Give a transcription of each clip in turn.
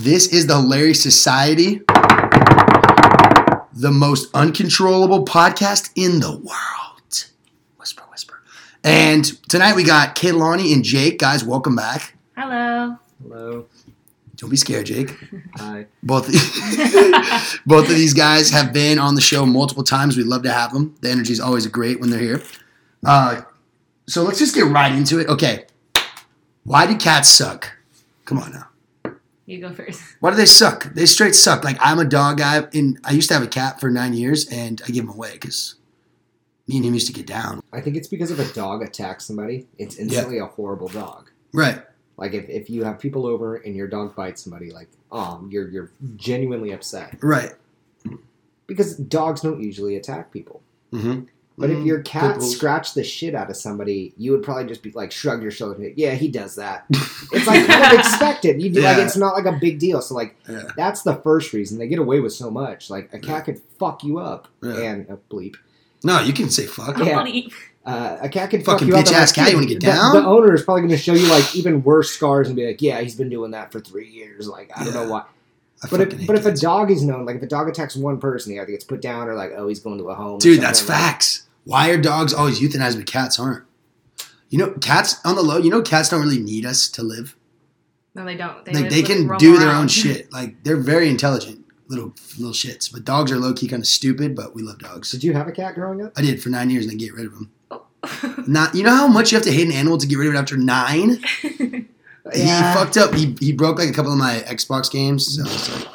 This is the Hilarious Society, the most uncontrollable podcast in the world. Whisper, whisper. And tonight we got Kaylani and Jake. Guys, welcome back. Hello. Hello. Don't be scared, Jake. Hi. Both both of these guys have been on the show multiple times. We love to have them. The energy is always great when they're here. Uh, so let's just get right into it. Okay, why do cats suck? Come on now. You go first. Why do they suck? They straight suck. Like I'm a dog guy, and I used to have a cat for nine years, and I give him away because me and him used to get down. I think it's because if a dog attacks somebody, it's instantly a horrible dog. Right. Like if, if you have people over and your dog bites somebody, like oh, you're you're genuinely upset Right. because dogs don't usually attack people. Mm-hmm. But if your cat Pitbulls. scratched the shit out of somebody, you would probably just be like shrug your shoulders. and be, Yeah, he does that. It's like kind of expected. You do like Yeah. it's not like a big deal. So like Yeah. that's the first reason they get away with so much. Like a cat could fuck you up Yeah. and a bleep. No, you can say fuck. Yeah. Uh, a cat could Fucking fuck you bitch and, ass like, cat, you wanna get the- down? The, owner is probably going to show you like even worse scars and be like, "Yeah, he's been doing that for three years." Like I don't know why. I But if, hate but if a dog is known, like if a dog attacks one person, he either gets put down or like, oh, he's going to a home. Dude, that's like- facts. Why are dogs always euthanized but cats aren't? You know, cats on the low. You know, cats don't really need us to live. No, they don't. They, like they can roam do their own shit. Like they're very intelligent little little shits. But dogs are low key kind of stupid. But we love dogs. Did you have a cat growing up? I did for nine years and then get rid of them. Oh. Not you know how much you have to hate an animal to get rid of it after nine. He fucked up. He, he broke like a couple of my Xbox games. So it's like,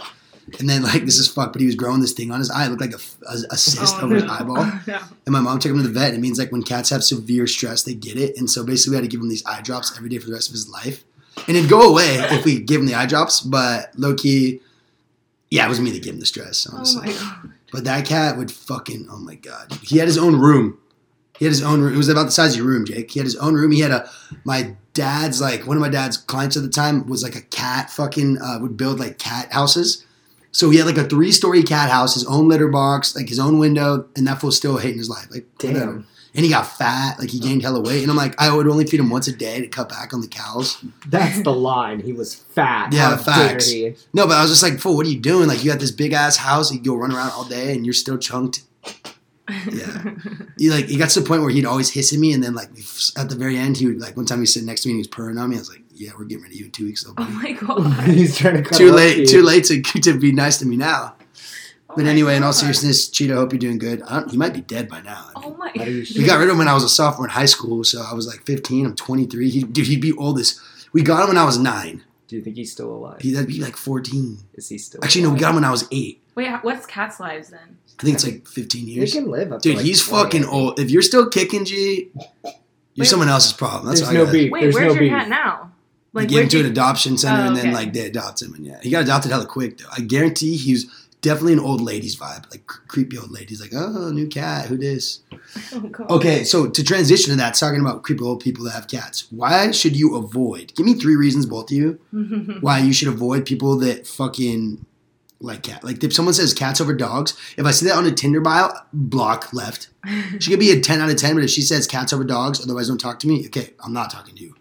and then like this is fucked. But he was growing this thing on his eye. It looked like a, a, a cyst Oh, over his no. eyeball. no. And my mom took him to the vet. It means like when cats have severe stress, they get it. And so basically, we had to give him these eye drops every day for the rest of his life. And it'd go away if we give him the eye drops. But low key, yeah, it was me that gave him the stress. Oh Honestly. my god. But that cat would fucking oh my god. He had his own room. He had his own room. It was about the size of your room, Jake. He had his own room. He had a my dad's like one of my dad's clients at the time was like a cat fucking uh, would build like cat houses. So he had like a three story cat house, his own litter box, like his own window, and that fool's still hating his life. Like whatever. Damn. And he got fat, like he oh. gained hella weight. And I'm like, I would only feed him once a day to cut back on the cows. That's the line. He was fat. Yeah, How facts. dare? No, but I was just like, fool, what are you doing? Like you got this big ass house, you go run around all day and you're still chunked. Yeah. he like he got to the point where he'd always hiss at me, and then like at the very end, he would like one time he sit next to me and he was purring on me. I was like, "Yeah, we're getting rid of you in two weeks, though." oh my god. He's trying to cut too late, to too late to to be nice to me now. Oh But my anyway, in all seriousness, Cheetah, I hope you're doing good. I don't, he might be dead by now. I mean, Oh my. How do you we got rid of him when I was a sophomore in high school, so I was like 15. I'm 23. He, dude, he'd be oldest. We got him when I was nine. Do you think he's still alive? He, that'd be like 14. Is he still? Actually, no, we got him when I was eight. Wait, what's cats' lives then? I think it's like 15 He years. can live up. to, Dude, like, he's 20, fucking old. If you're still kicking, G, you're Wait. someone else's problem. That's There's no got. beef. Wait, There's where's no your beef. cat now? Like, gave him to an adoption center, Oh, and then okay. like they adopt him, and yeah, he got adopted hella quick though. I guarantee he's definitely an old lady's vibe, like creepy old ladies, like oh new cat, who this? Oh, Okay, so to transition to that, talking about creepy old people that have cats, why should you avoid? Give me three reasons, both of you, why you should avoid people that fucking like cat. Like if someone says cats over dogs, if I see that on a Tinder bio, block left. She could be a ten out of ten, but if she says cats over dogs, otherwise don't talk to me. Okay, I'm not talking to you.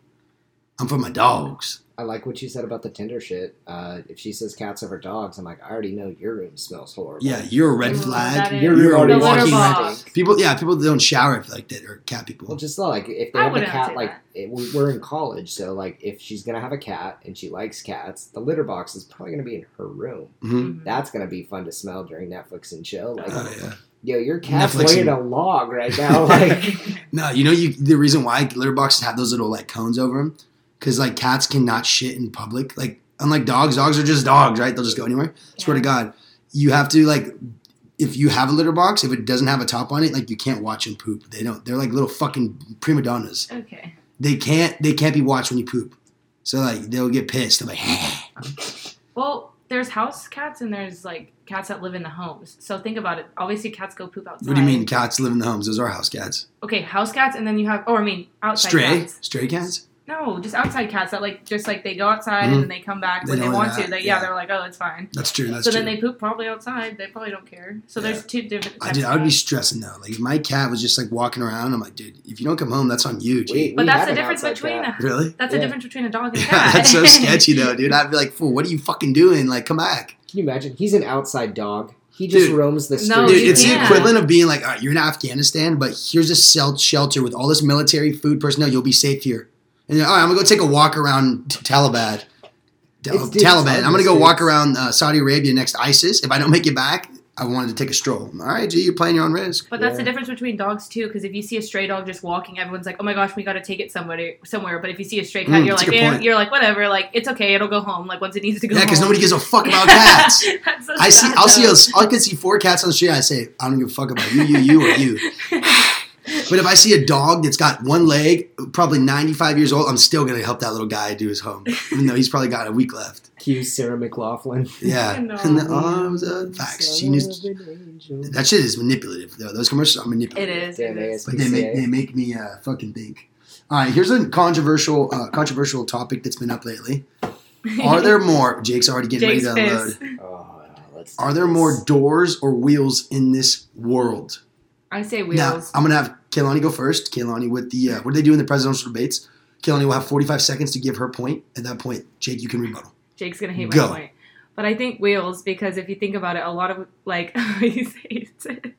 I'm for my dogs. I like what you said about the Tinder shit. Uh, if she says cats over dogs, I'm like, I already know your room smells horrible. Yeah, you're a red Ooh, flag. that is- You're, You're already walking red. People, yeah, people that don't shower if like that are cat people. Well, just like if they I have a cat, like it, we- we're in college, so like if she's gonna have a cat and she likes cats, the litter box is probably gonna be in her room. hmm That's gonna be fun to smell during Netflix and chill. Like, Oh yeah. yo, your cat's Netflix laying and- a log right now. Like, No, you know you the reason why litter boxes have those little like cones over them because like cats cannot shit in public. Like unlike dogs, dogs are just dogs, right? They'll just go anywhere. Swear to God, you have to like if you have a litter box, if it doesn't have a top on it, like you can't watch them poop. They don't. They're like little fucking prima donnas. Okay. They can't. They can't be watched when you poop. So like they'll get pissed. They're like, Well, there's house cats and there's like cats that live in the homes. So think about it. Obviously, cats go poop outside. what do you mean cats live in the homes? Those are house cats. Okay, house cats, and then you have, oh, I mean, outside Stray, cats. stray cats. No, just outside cats that like just like they go outside Mhm. and then they come back They when they don't want have- to. They, yeah, yeah. they're like, oh, it's fine. That's true. That's so true. then they poop probably outside. They probably don't care. So Yeah. there's two different. I Types did. of I would be stressing though. Like if my cat was just like walking around, I'm like, dude, if you don't come home, that's on you, G. We- But we that's the difference between cat. a, Really? that's the Yeah. difference between a dog and a Yeah, cat. that's so sketchy though, dude. I'd be like, fool, what are you fucking doing? Like, come back. Can you imagine? He's an outside dog. He just Dude. roams the No, streets. Dude, you it's the can't. equivalent of being like, all right, you're in Afghanistan, but here's a cell shelter with all this military food personnel. You'll be safe here. And you're, all right, I'm gonna go take a walk around T- Taliban. Tal- It's- Taliban. I'm gonna go walk around uh, Saudi Arabia next ISIS. If I don't make it back, I wanted to take a stroll. All right, G, you're playing your own risk. But that's the difference between dogs too, because if you see a stray dog just walking, everyone's like, "Oh my gosh, we got to take it somebody somewhere." But if you see a stray cat, Mm, you're like, good eh, "You're like, whatever, like it's okay, it'll go home." Like once it needs to go. Yeah, because nobody gives a fuck about cats. That's so I see. sad, I'll see. though. A, I can see four cats on the street. I say, I don't give a fuck about you, you, you, or you. But if I see a dog that's got one leg, probably 95 years old, I'm still gonna help that little guy do his home, even though he's probably got a week left. Cue Sarah McLachlan. Yeah, in the arms of facts. She needs. That shit is manipulative, though. Those commercials are manipulative. is. It Damn. But they make they make me uh, fucking think. All right, here's a controversial uh, controversial topic that's been up lately. Are there more? Jake's already getting Jake's ready to pissed. unload. Oh, let's Are there this. more doors or wheels in this world? I say Now wheels. I'm gonna have Kaylani go first. Kaylani with the uh, what do they do in the presidential debates? Kaylani will have 45 seconds to give her point. At that point, Jake, you can rebuttal. Jake's gonna hate Go. my point. But I think wheels because if you think about it, a lot of like he hates it.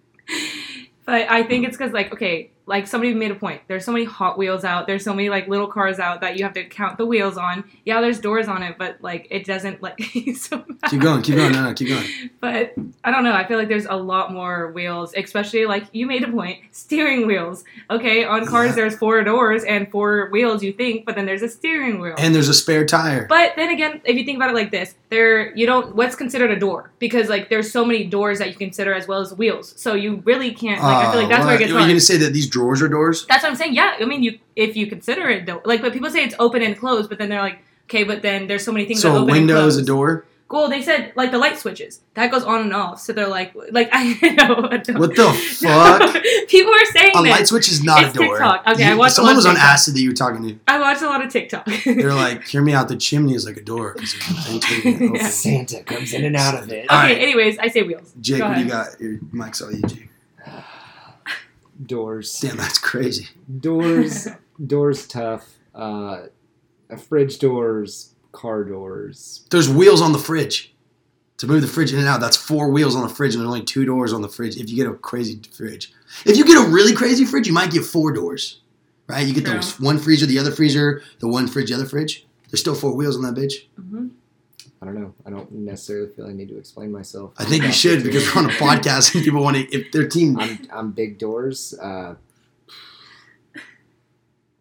But I think it's because like okay, like somebody made a point. There's so many Hot Wheels out. There's so many like little cars out that you have to count the wheels on. Yeah, there's doors on it, but like it doesn't like so. Keep going, keep going, no, no, keep going. But I don't know. I feel like there's a lot more wheels, especially like you made a point, steering wheels. Okay, on cars Yeah. there's four doors and four wheels. You think, but then there's a steering wheel. And there's a spare tire. But then again, if you think about it like this, there you don't what's considered a door because like there's so many doors that you consider as well as wheels. So you really can't like I feel like that's Uh, where it gets Are you hard. gonna say that these drawers are doors? That's what I'm saying. Yeah, I mean you if you consider it door, like but people say it's open and closed, but then they're like okay, but then there's so many things that So a open window and is close. a door. Well, they said like the light switches that goes on and off. So they're like like I know a. What the fuck? people are saying A this. light switch is not It's a door. TikTok. Okay, I You- watched a Someone lot was of on acid that you were talking to. I watched a lot of TikTok. They're like, "Hear me out. The chimney is like a door." 'cause there's a thing to it. Okay. Santa comes in and out of it. Okay, right. anyways, I say wheels. Jake, what do you got? Your mic's all you, Jake. Doors. Damn, that's crazy. Doors. doors tough. Uh, uh, fridge doors. Car doors. There's wheels on the fridge to move the fridge in and out. That's four wheels on the fridge, and there's only two doors on the fridge. If you get a crazy fridge, if you get a really crazy fridge, you might get four doors, right? You get True. the one freezer, the other freezer, the one fridge, the other fridge. There's still four wheels on that bitch. Mhm. I don't know. I don't necessarily feel I need to explain myself. I think you should because we're on a podcast and people want to. If their team, I'm I'm big doors. Uh,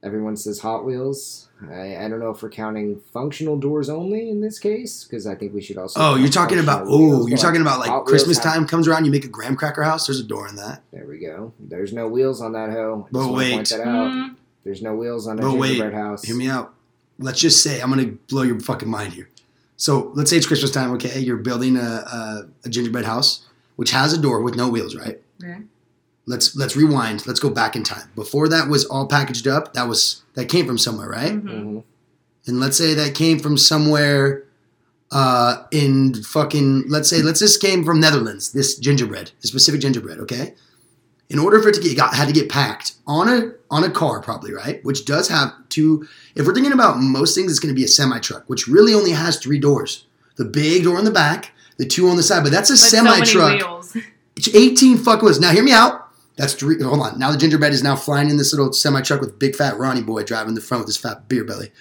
everyone says Hot Wheels. I, I don't know if we're counting functional doors only in this case because I think we should also. oh, you're talking about. Oh, you're talking about like Hot Wheels Christmas have- time comes around. You make a graham cracker house. There's a door in that. There we go. There's no wheels on that hoe. I But just wanna wait. point that out. Mm, There's no wheels on a But wait, gingerbread house. Hear me out. Let's just say I'm gonna blow your fucking mind here. So let's say it's Christmas time. Okay, you're building a, a, a gingerbread house which has a door with no wheels, right? Okay. Let's let's rewind. Let's go back in time. Before that was all packaged up. That was that came from somewhere, right? Mhm. Mhm. And let's say that came from somewhere uh, in fucking. Let's say let's this came from Netherlands. This gingerbread, this specific gingerbread. Okay. In order for it to get got had to get packed on a on a car, probably right, which does have two. If we're thinking about most things, it's going to be a semi truck, which really only has three doors: the big door in the back, the two on the side. But that's a semi truck wheels. It's 18 fuck wheels. Now hear me out. That's three. Hold on. Now the gingerbread is now flying in this little semi truck with big fat Ronnie boy driving the front with his fat beer belly.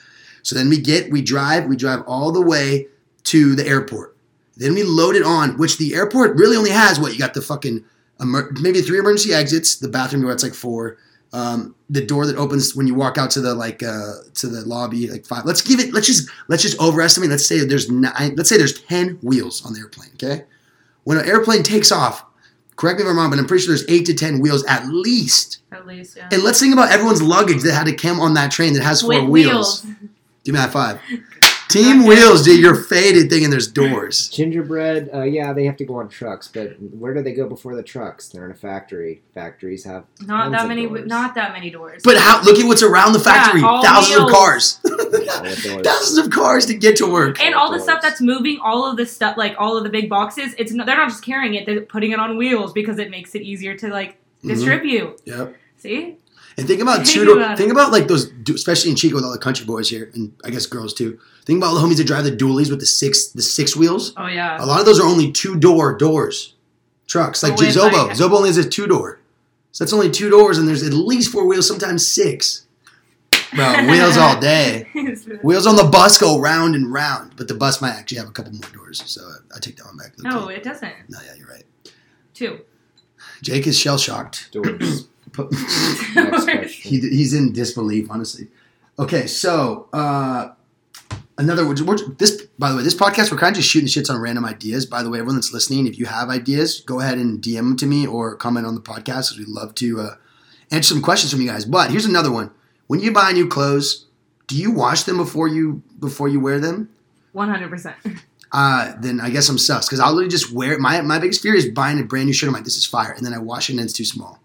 So then we get, we drive, we drive all the way to the airport. Then we load it on, which the airport really only has what you got the fucking emer- maybe three emergency exits, the bathroom door that's like four, um, the door that opens when you walk out to the like uh, to the lobby like five. Let's give it. Let's just let's just overestimate. Let's say there's nine. Let's say there's ten wheels on the airplane. Okay, when an airplane takes off, correct me if I'm wrong, but I'm pretty sure there's eight to ten wheels at least. At least, yeah. And let's think about everyone's luggage that had to come on that train that has four With wheels. wheels. Give me that five. Team Wheels, dude, you're faded thinking there's doors. Gingerbread, uh, yeah, they have to go on trucks, but where do they go before the trucks? They're in a factory. Factories have Not that many. doors. Not that many doors. But how? Look at what's around the factory. all Thousands of cars. all the doors. Thousands of cars to get to work. and all the stuff that's moving, all of the stuff, like all of the big boxes, it's no, they're not just carrying it; they're putting it on wheels because it makes it easier to like Mhm. distribute. Yep. See? And think about two door. about. Think about like those, especially in Chico with all the country boys here, and I guess girls too. Think about all the homies that drive the dualies with the six, the six wheels. Oh yeah. A lot of those are only two door doors, trucks. Like Oh, with, Zobo, like- Zobo only has a two door, so that's only two doors, and there's at least four wheels, sometimes six. Bro, wheels all day. Wheels on the bus go round and round, but the bus might actually have a couple more doors, so I take that one back. no, Okay. it doesn't. no, yeah, you're right. Two. Jake is shell shocked. doors. He, he's in disbelief, honestly. Okay, so uh, another this. By the way, this podcast we're kind of just shooting shits on random ideas. By the way, everyone that's listening, if you have ideas, go ahead and DM them to me or comment on the podcast because we'd love to uh, answer some questions from you guys. But here's another one: When you buy new clothes, do you wash them before you before you wear them? One hundred percent. Uh, then I guess I'm sus because I'll literally just wear it. My my biggest fear is buying a brand new shirt. I'm like, this is fire, and then I wash it and it's too small.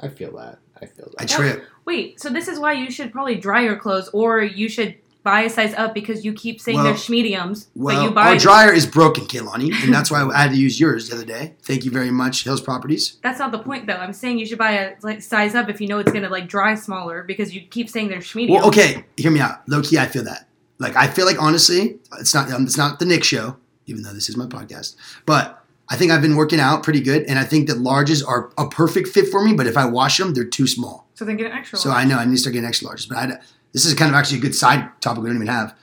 I feel that. I feel that. I that. trip. Wait, so this is why you should probably dry your clothes, or you should buy a size up because you keep saying Well- they're schmediums, but Well, you buy. our dryer is broken, Kaylani, and that's why I had to use yours the other day. Thank you very much, Hills Properties. That's not the point, though. I'm saying you should buy a like size up if you know it's gonna like dry smaller because you keep saying they're schmediums. Well, okay, hear me out. Low key, I feel that. Like, I feel like honestly, it's not um, it's not the Nick show, even though this is my podcast. But I think I've been working out pretty good, and I think that larges are a perfect fit for me. But if I wash them, they're too small. So then get an extra So one. I know I need to start getting extra larges. But I, this is kind of actually a good side topic we don't even have.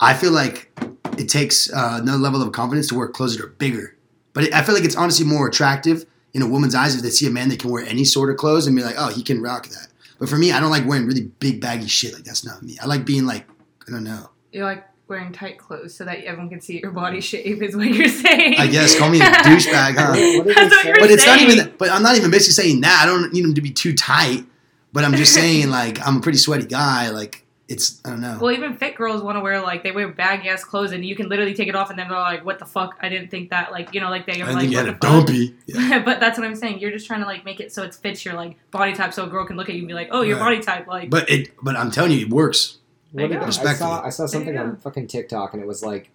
I feel like it takes uh, another level of confidence to wear clothes that are bigger. But it, I feel like it's honestly more attractive in a woman's eyes if they see a man that can wear any sort of clothes and be like, oh, he can rock that. But for me, I don't like wearing really big baggy shit. Like that's not me. I like being like, I don't know. You're like wearing tight clothes so that everyone can see your body shape. Is what you're saying. I guess call me a douchebag, huh? What, what That's what you're But it's not saying. even. But I'm not even basically saying that. I don't need them to be too tight. But I'm just saying like I'm a pretty sweaty guy. Like it's I don't know. Well, even fit girls want to wear like they wear baggy ass clothes, and you can literally take it off, and then they're like, "What the fuck? I didn't think that." Like, you know, like they are like, think you had a the fuck?" dumpy. Yeah. but that's what I'm saying. You're just trying to like make it so it fits your like body type, so a girl can look at you and be like, "Oh, your Right. body type." Like, But it. But I'm telling you, it works. There What did- I saw I saw something you on fucking TikTok and it was like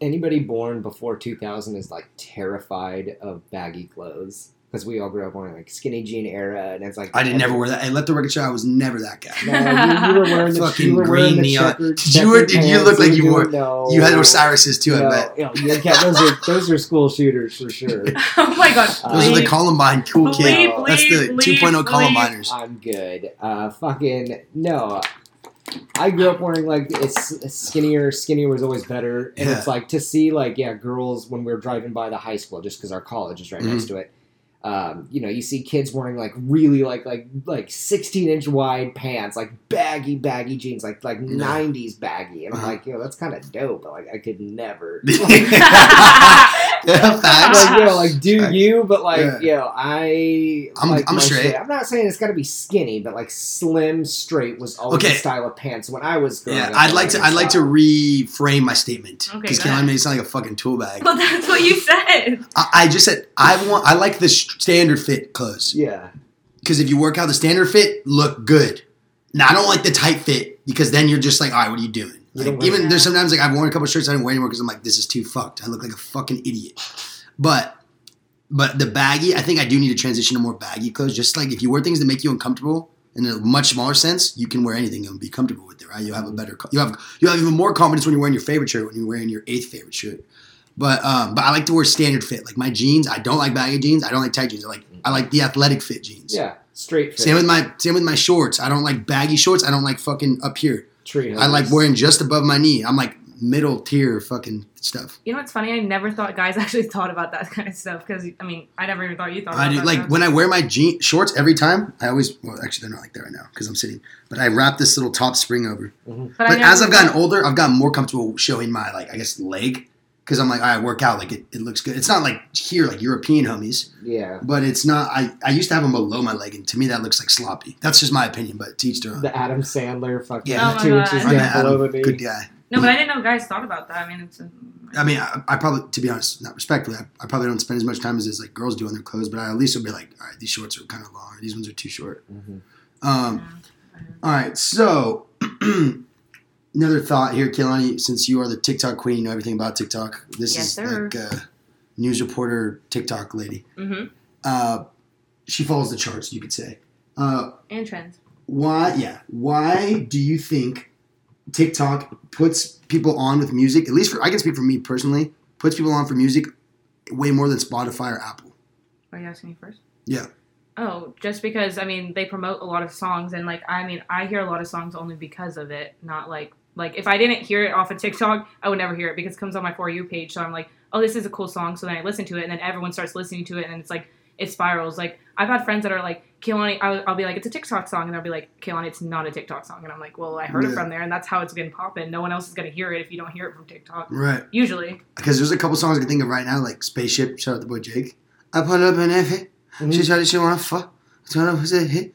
anybody born before 2000 is like terrified of baggy clothes because we all grew up wearing like skinny jean era and it's like I didn't never wear that. I let the record show, I was never that guy. No, you, you were wearing the, Fucking you were green wearing the neon. checkered- Did you- checkered did you look like and you wore- No, You had Osiris's too, I no, bet. you know, yeah, yeah, those are those are school shooters for sure. oh my god, Uh, Those are the Columbine cool kid. Bleep, That's the bleep, 2.0 bleep. Columbineers. I'm good. Uh, fucking no. I grew up wearing like it's skinnier. Skinnier was always better, and Yeah. it's like to see like yeah, girls when we were driving by the high school, just because our college is right Mhm. next to it. Um, you know, you see kids wearing like really like like like 16 inch wide pants, like baggy baggy jeans, like like Yeah. 90s baggy, and I'm Uh-huh. like, yo, that's kind of dope, but like I could never. Yeah, like, you know, like do Facts. you? But like, Yeah. you know, I I'm- like I'm my straight. shit. I'm not saying it's got to be skinny, but like slim, straight was always Okay. the style of pants when I was growing Yeah, up. I'd like to. I'd was like to reframe my statement Okay, because go Kaylani ahead. made it sound like a fucking tool bag. well, that's what you said. I, I just said I want. I like the standard fit clothes Yeah, because if you work out the standard fit, look good. Now I don't like the tight fit because then you're just like, all right, what are you doing? Like, even there's sometimes like I've worn a couple shirts I didn't wear anymore because I'm like, this is too fucked. I look like a fucking idiot. But but the baggy, I think I do need to transition to more baggy clothes. Just like if you wear things that make you uncomfortable in a much smaller sense, you can wear anything and be comfortable with it, right? You have a better, you have you have even more confidence when you're wearing your favorite shirt when you're wearing your eighth favorite shirt. But um, but I like to wear standard fit. Like my jeans, I don't like baggy jeans. I don't like tight jeans. I like I like the athletic fit jeans. yeah, straight fit. Same with my same with my shorts. I don't like baggy shorts. I don't like fucking up here. tree. I like wearing just above my knee. I'm like middle tier fucking stuff. You know what's funny? I never thought guys actually thought about that kind of stuff because I mean, I never even thought you thought. I about do that like stuff. when I wear my jean shorts every time. I always well actually they're not like that right now because I'm sitting. But I wrap this little top spring over. But, But, as I've gotten older, I've gotten more comfortable showing my like I guess leg because I'm like I work out like it, it looks good. It's not like here like European homies, Yeah, but it's not. I I used to have them below my leg and to me that looks like sloppy. That's just my opinion, but teach their own. the Adam Sandler fucking Yeah. Oh my two God. inches down an below the knee. good guy. No, but I didn't know guys thought about that. I mean, it's. A, I mean, I, I probably, to be honest, not respectfully, I, I probably don't spend as much time as as like girls do on their clothes, but I at least will be like, all right, these shorts are kind of long, these ones are too short. Mhm. Um, all right, so another thought here, Kehlani, since you are the TikTok queen, you know everything about TikTok. This Yes, is sir. like a news reporter TikTok lady. hmm Uh, she follows the charts, you could say. Uh, And trends. why? Yeah, why do you think TikTok puts people on with music? At least for I can speak for me personally, puts people on for music way more than Spotify or Apple. Are you asking me first? Yeah. Oh, just because I mean they promote a lot of songs and like I mean I hear a lot of songs only because of it, not like like if I didn't hear it off of TikTok, I would never hear it because it comes on my for you page. So I'm like, oh, this is a cool song. So then I listen to it, and then everyone starts listening to it, and it's like it spirals. Like I've had friends that are like, Kehlani, I'll, I'll be like, it's a TikTok song, and they'll be like, Kehlani, it's not a TikTok song, and I'm like, well, I heard Yeah. it from there, and that's how it's been popping. No one else is gonna hear it if you don't hear it from TikTok. Right. Usually, Because there's a couple songs I can think of right now, like Spaceship. Shout out the boy Jake. I put up an F. Mhm. She said she wanna fuck. I told her who's it hit.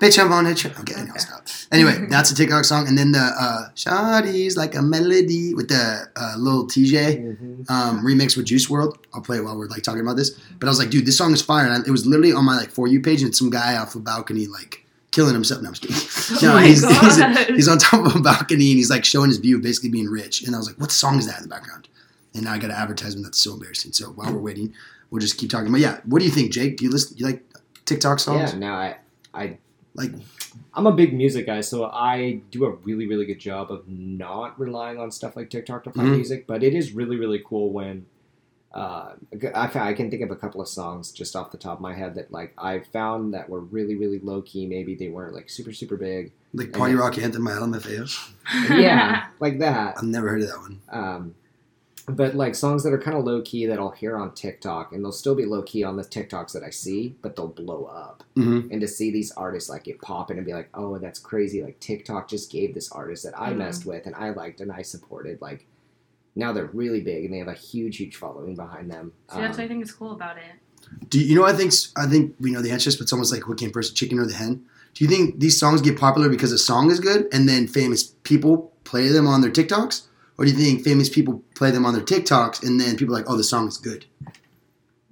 Bitch, I'm on it. Okay, anyway, I'll stop. Anyway, that's a TikTok song, and then the uh, "Shawty's like a melody" with the uh, little TJ Mhm. um, remix with Juice WRLD. I'll play it while we're like talking about this. But I was like, dude, this song is fire. And it was literally on my like for you page, and some guy off a balcony like killing himself. No, I'm just kidding. Oh no, my he's, he's, he's on top of a balcony and he's like showing his view, basically being rich. And I was like, what song is that in the background? And now I got an advertisement that's so embarrassing. So while we're waiting, we'll just keep talking. But yeah, what do you think, Jake? Do you listen? You like TikTok songs? Yeah, no, I, I, Like, I'm a big music guy, so I do a really, really good job of not relying on stuff like TikTok to find Mhm. music. But it is really, really cool when uh, I I can think of a couple of songs just off the top of my head that like I found that were really, really low key. Maybe they weren't like super, super big. like Party Rock Anthem by LMFAO. Yeah, like that. I've never heard of that one. Um, but like songs that are kind of low key that I'll hear on TikTok, and they'll still be low key on the TikToks that I see, but they'll blow up. Mm-hmm. And to see these artists like get popping and be like, oh, that's crazy! Like TikTok just gave this artist that I Mhm. messed with and I liked and I supported. Like now they're really big and they have a huge, huge following behind them. See, that's what I Um, think is cool about it. Do you, you know? what I think I think we know the answer, to this, but it's almost like what came first, the chicken or the hen? Do you think these songs get popular because the song is good, and then famous people play them on their TikToks, or do you think famous people play them on their TikToks, and then people are like, oh, the song is good?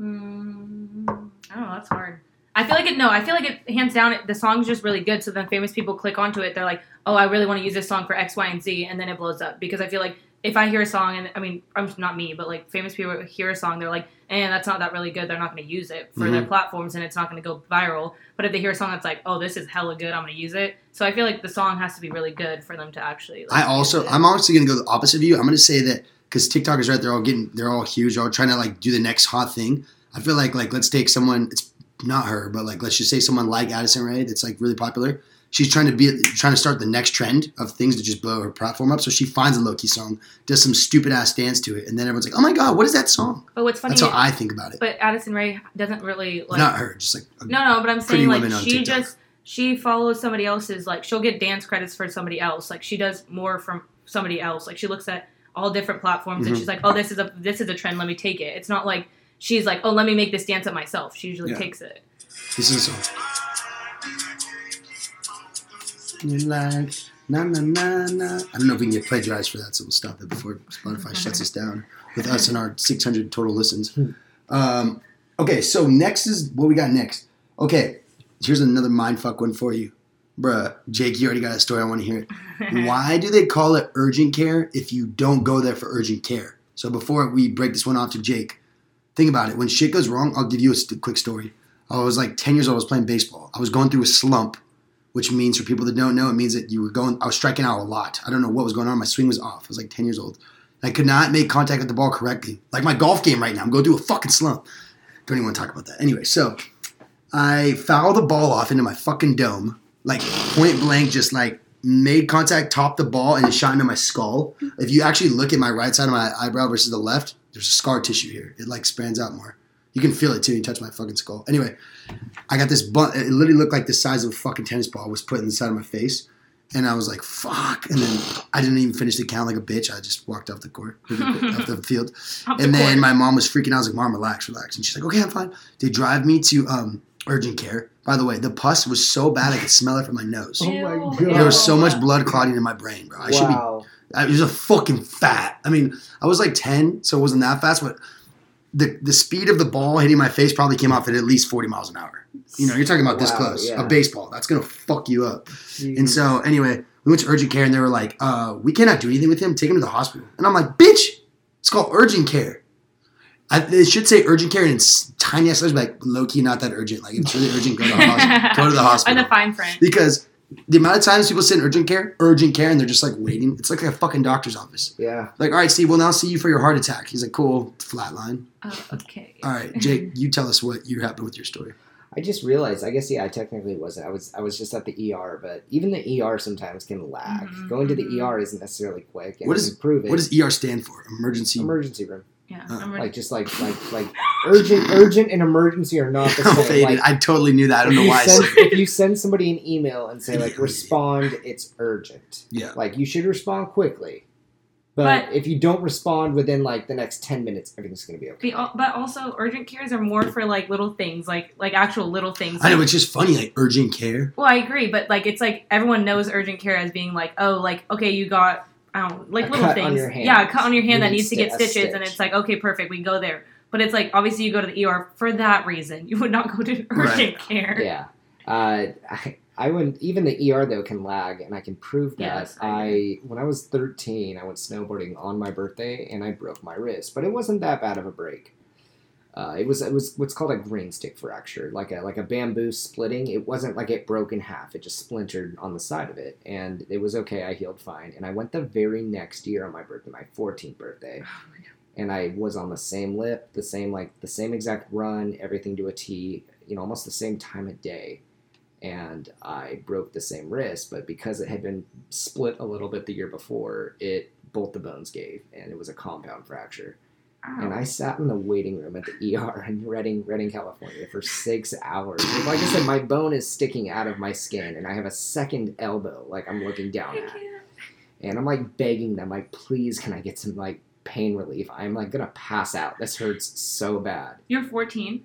Mm, I don't know. That's hard. I feel like it. No, I feel like it. Hands down, it, the song's just really good. So then famous people click onto it. They're like, "Oh, I really want to use this song for X, Y, and Z," and then it blows up because I feel like if I hear a song, and I mean, I'm not me, but like famous people hear a song, they're like, "And that's not that really good." They're not going to use it for their platforms, and it's not going to go viral. But if they hear a song that's like, "Oh, this is hella good," I'm going to use it. So I feel like the song has to be really good for them to actually. Like, I also. I'm honestly gonna go the opposite of you. I'm gonna say that because TikTok is right, they're all getting, they're all huge, they're all trying to like do the next hot thing. I feel like, like let's take someone, it's not her, but like let's just say someone like Addison Rae that's like really popular. She's trying to be, trying to start the next trend of things to just blow her platform up. So she finds a low key song, does some stupid ass dance to it, and then everyone's like, "Oh my god, what is that song?" But what's funny? That's how I think about it. but Addison Rae doesn't really like. not her, just like No, no, but I'm saying like she TikTok. just she follows somebody else's like she'll get dance credits for somebody else. Like she does more from somebody else. Like she looks at all different platforms Mhm. and she's like, "Oh, this is a this is a trend. Let me take it." It's not like she's like, "Oh, let me make this dance up myself." She usually Yeah. takes it. This is. You like na na na na. I don't know if we can get plagiarized for that, so we'll stop it before Spotify shuts us down with us and our 600 total listens. Um, okay, so next is what we got next. Okay, here's another mindfuck one for you, bruh. Jake, you already got a story. I want to hear it. Why do they call it urgent care if you don't go there for urgent care? So before we break this one off to Jake, think about it. When shit goes wrong, I'll give you a quick story. I was like 10 years old. I was playing baseball. I was going through a slump, which means for people that don't know, it means that you were going. I was striking out a lot. I don't know what was going on. My swing was off. I was like 10 years old. I could not make contact with the ball correctly. Like my golf game right now. I'm going through a fucking slump. Don't even want to talk about that. Anyway, so I fouled the ball off into my fucking dome, like point blank, just like made contact, topped the ball, and it shot into my skull. If you actually look at my right side of my eyebrow versus the left, there's a scar tissue here. It like spans out more. You can feel it too. You touch my fucking skull. Anyway, I got this bun. It literally looked like the size of a fucking tennis ball was put in the side of my face. And I was like, fuck. And then I didn't even finish the count like a bitch. I just walked off the court, off the field. Off the And then court. my mom was freaking out. I was like, Mom, relax, relax. And she's like, Okay, I'm fine. They drive me to um, urgent care. By the way, the pus was so bad I could smell it from my nose. Oh my God. There was so much blood clotting in my brain, bro. I should be wow. I was a fucking fat. I mean, I was like ten, so it wasn't that fast, but the the speed of the ball hitting my face probably came off at at least forty miles an hour. You know, you're talking about this close. yeah. A baseball. That's gonna fuck you up. And so anyway, we went to urgent care and they were like, uh, we cannot do anything with him. Take him to the hospital. And I'm like, bitch, it's called urgent care. I, it should say urgent care and it's tiny ass letters, but like low key not that urgent. Like it's really urgent, go to the hospital. go to the And hospital. the fine print. because the amount of times people sit in urgent care, urgent care, and they're just like waiting. It's like a fucking doctor's office. yeah. Like, all right, Steve, we'll now see you for your heart attack. He's like, cool, flatline. Oh, okay. All right, Jake, you tell us what you happened with your story. I just realized. I guess yeah. I technically wasn't. I was. I was just at the ER, but even the ER sometimes can lag. Mhm, Going to the. ER isn't necessarily quick. And What I is- prove it. What does ER stand for? Emergency. emergency room? Yeah. Uh, Like just like like like urgent, urgent, and emergency are not the I'm same. faded. Like, I totally knew that. I don't if know you why send, if you send somebody an email and say like respond, it's urgent. Yeah. Like you should respond quickly. But, But- if you don't respond within like the next ten minutes, everything's gonna be okay. The, but also, urgent cares are more for like little things, like like actual little things. I know, it's just funny, like urgent care. well, I agree, but like it's like everyone knows urgent care as being like, oh, like okay, you got, I don't like A little things. Yeah, a cut on your hand You that need needs to get stitches, and it's like okay, perfect, we go there. But it's like obviously you go to the ER for that reason. You would not go to urgent Right. care. Yeah. Uh, I, I wouldn't even the ER though can lag, and I can prove that. Yes, I I when I was thirteen, I went snowboarding on my birthday, and I broke my wrist, but it wasn't that bad of a break. Uh, it was it was what's called a green stick fracture, like a like a bamboo splitting. It wasn't like it broke in half; it just splintered on the side of it, and it was okay. I healed fine, and I went the very next year on my birthday, my 14th birthday, Oh my God. and I was on the same lip, the same like the same exact run, everything to a T, you know, almost the same time of day. And I broke the same wrist, but because it had been split a little bit the year before, it both the bones gave, and it was a compound fracture. Ow. And I sat in the waiting room at the ER in Redding, Redding, California, for six hours. Like I said, my bone is sticking out of my skin, and I have a second elbow, like I'm looking down at and I'm like begging them, like, please, can I get some like pain relief? I'm like gonna pass out. This hurts so bad. You're 14.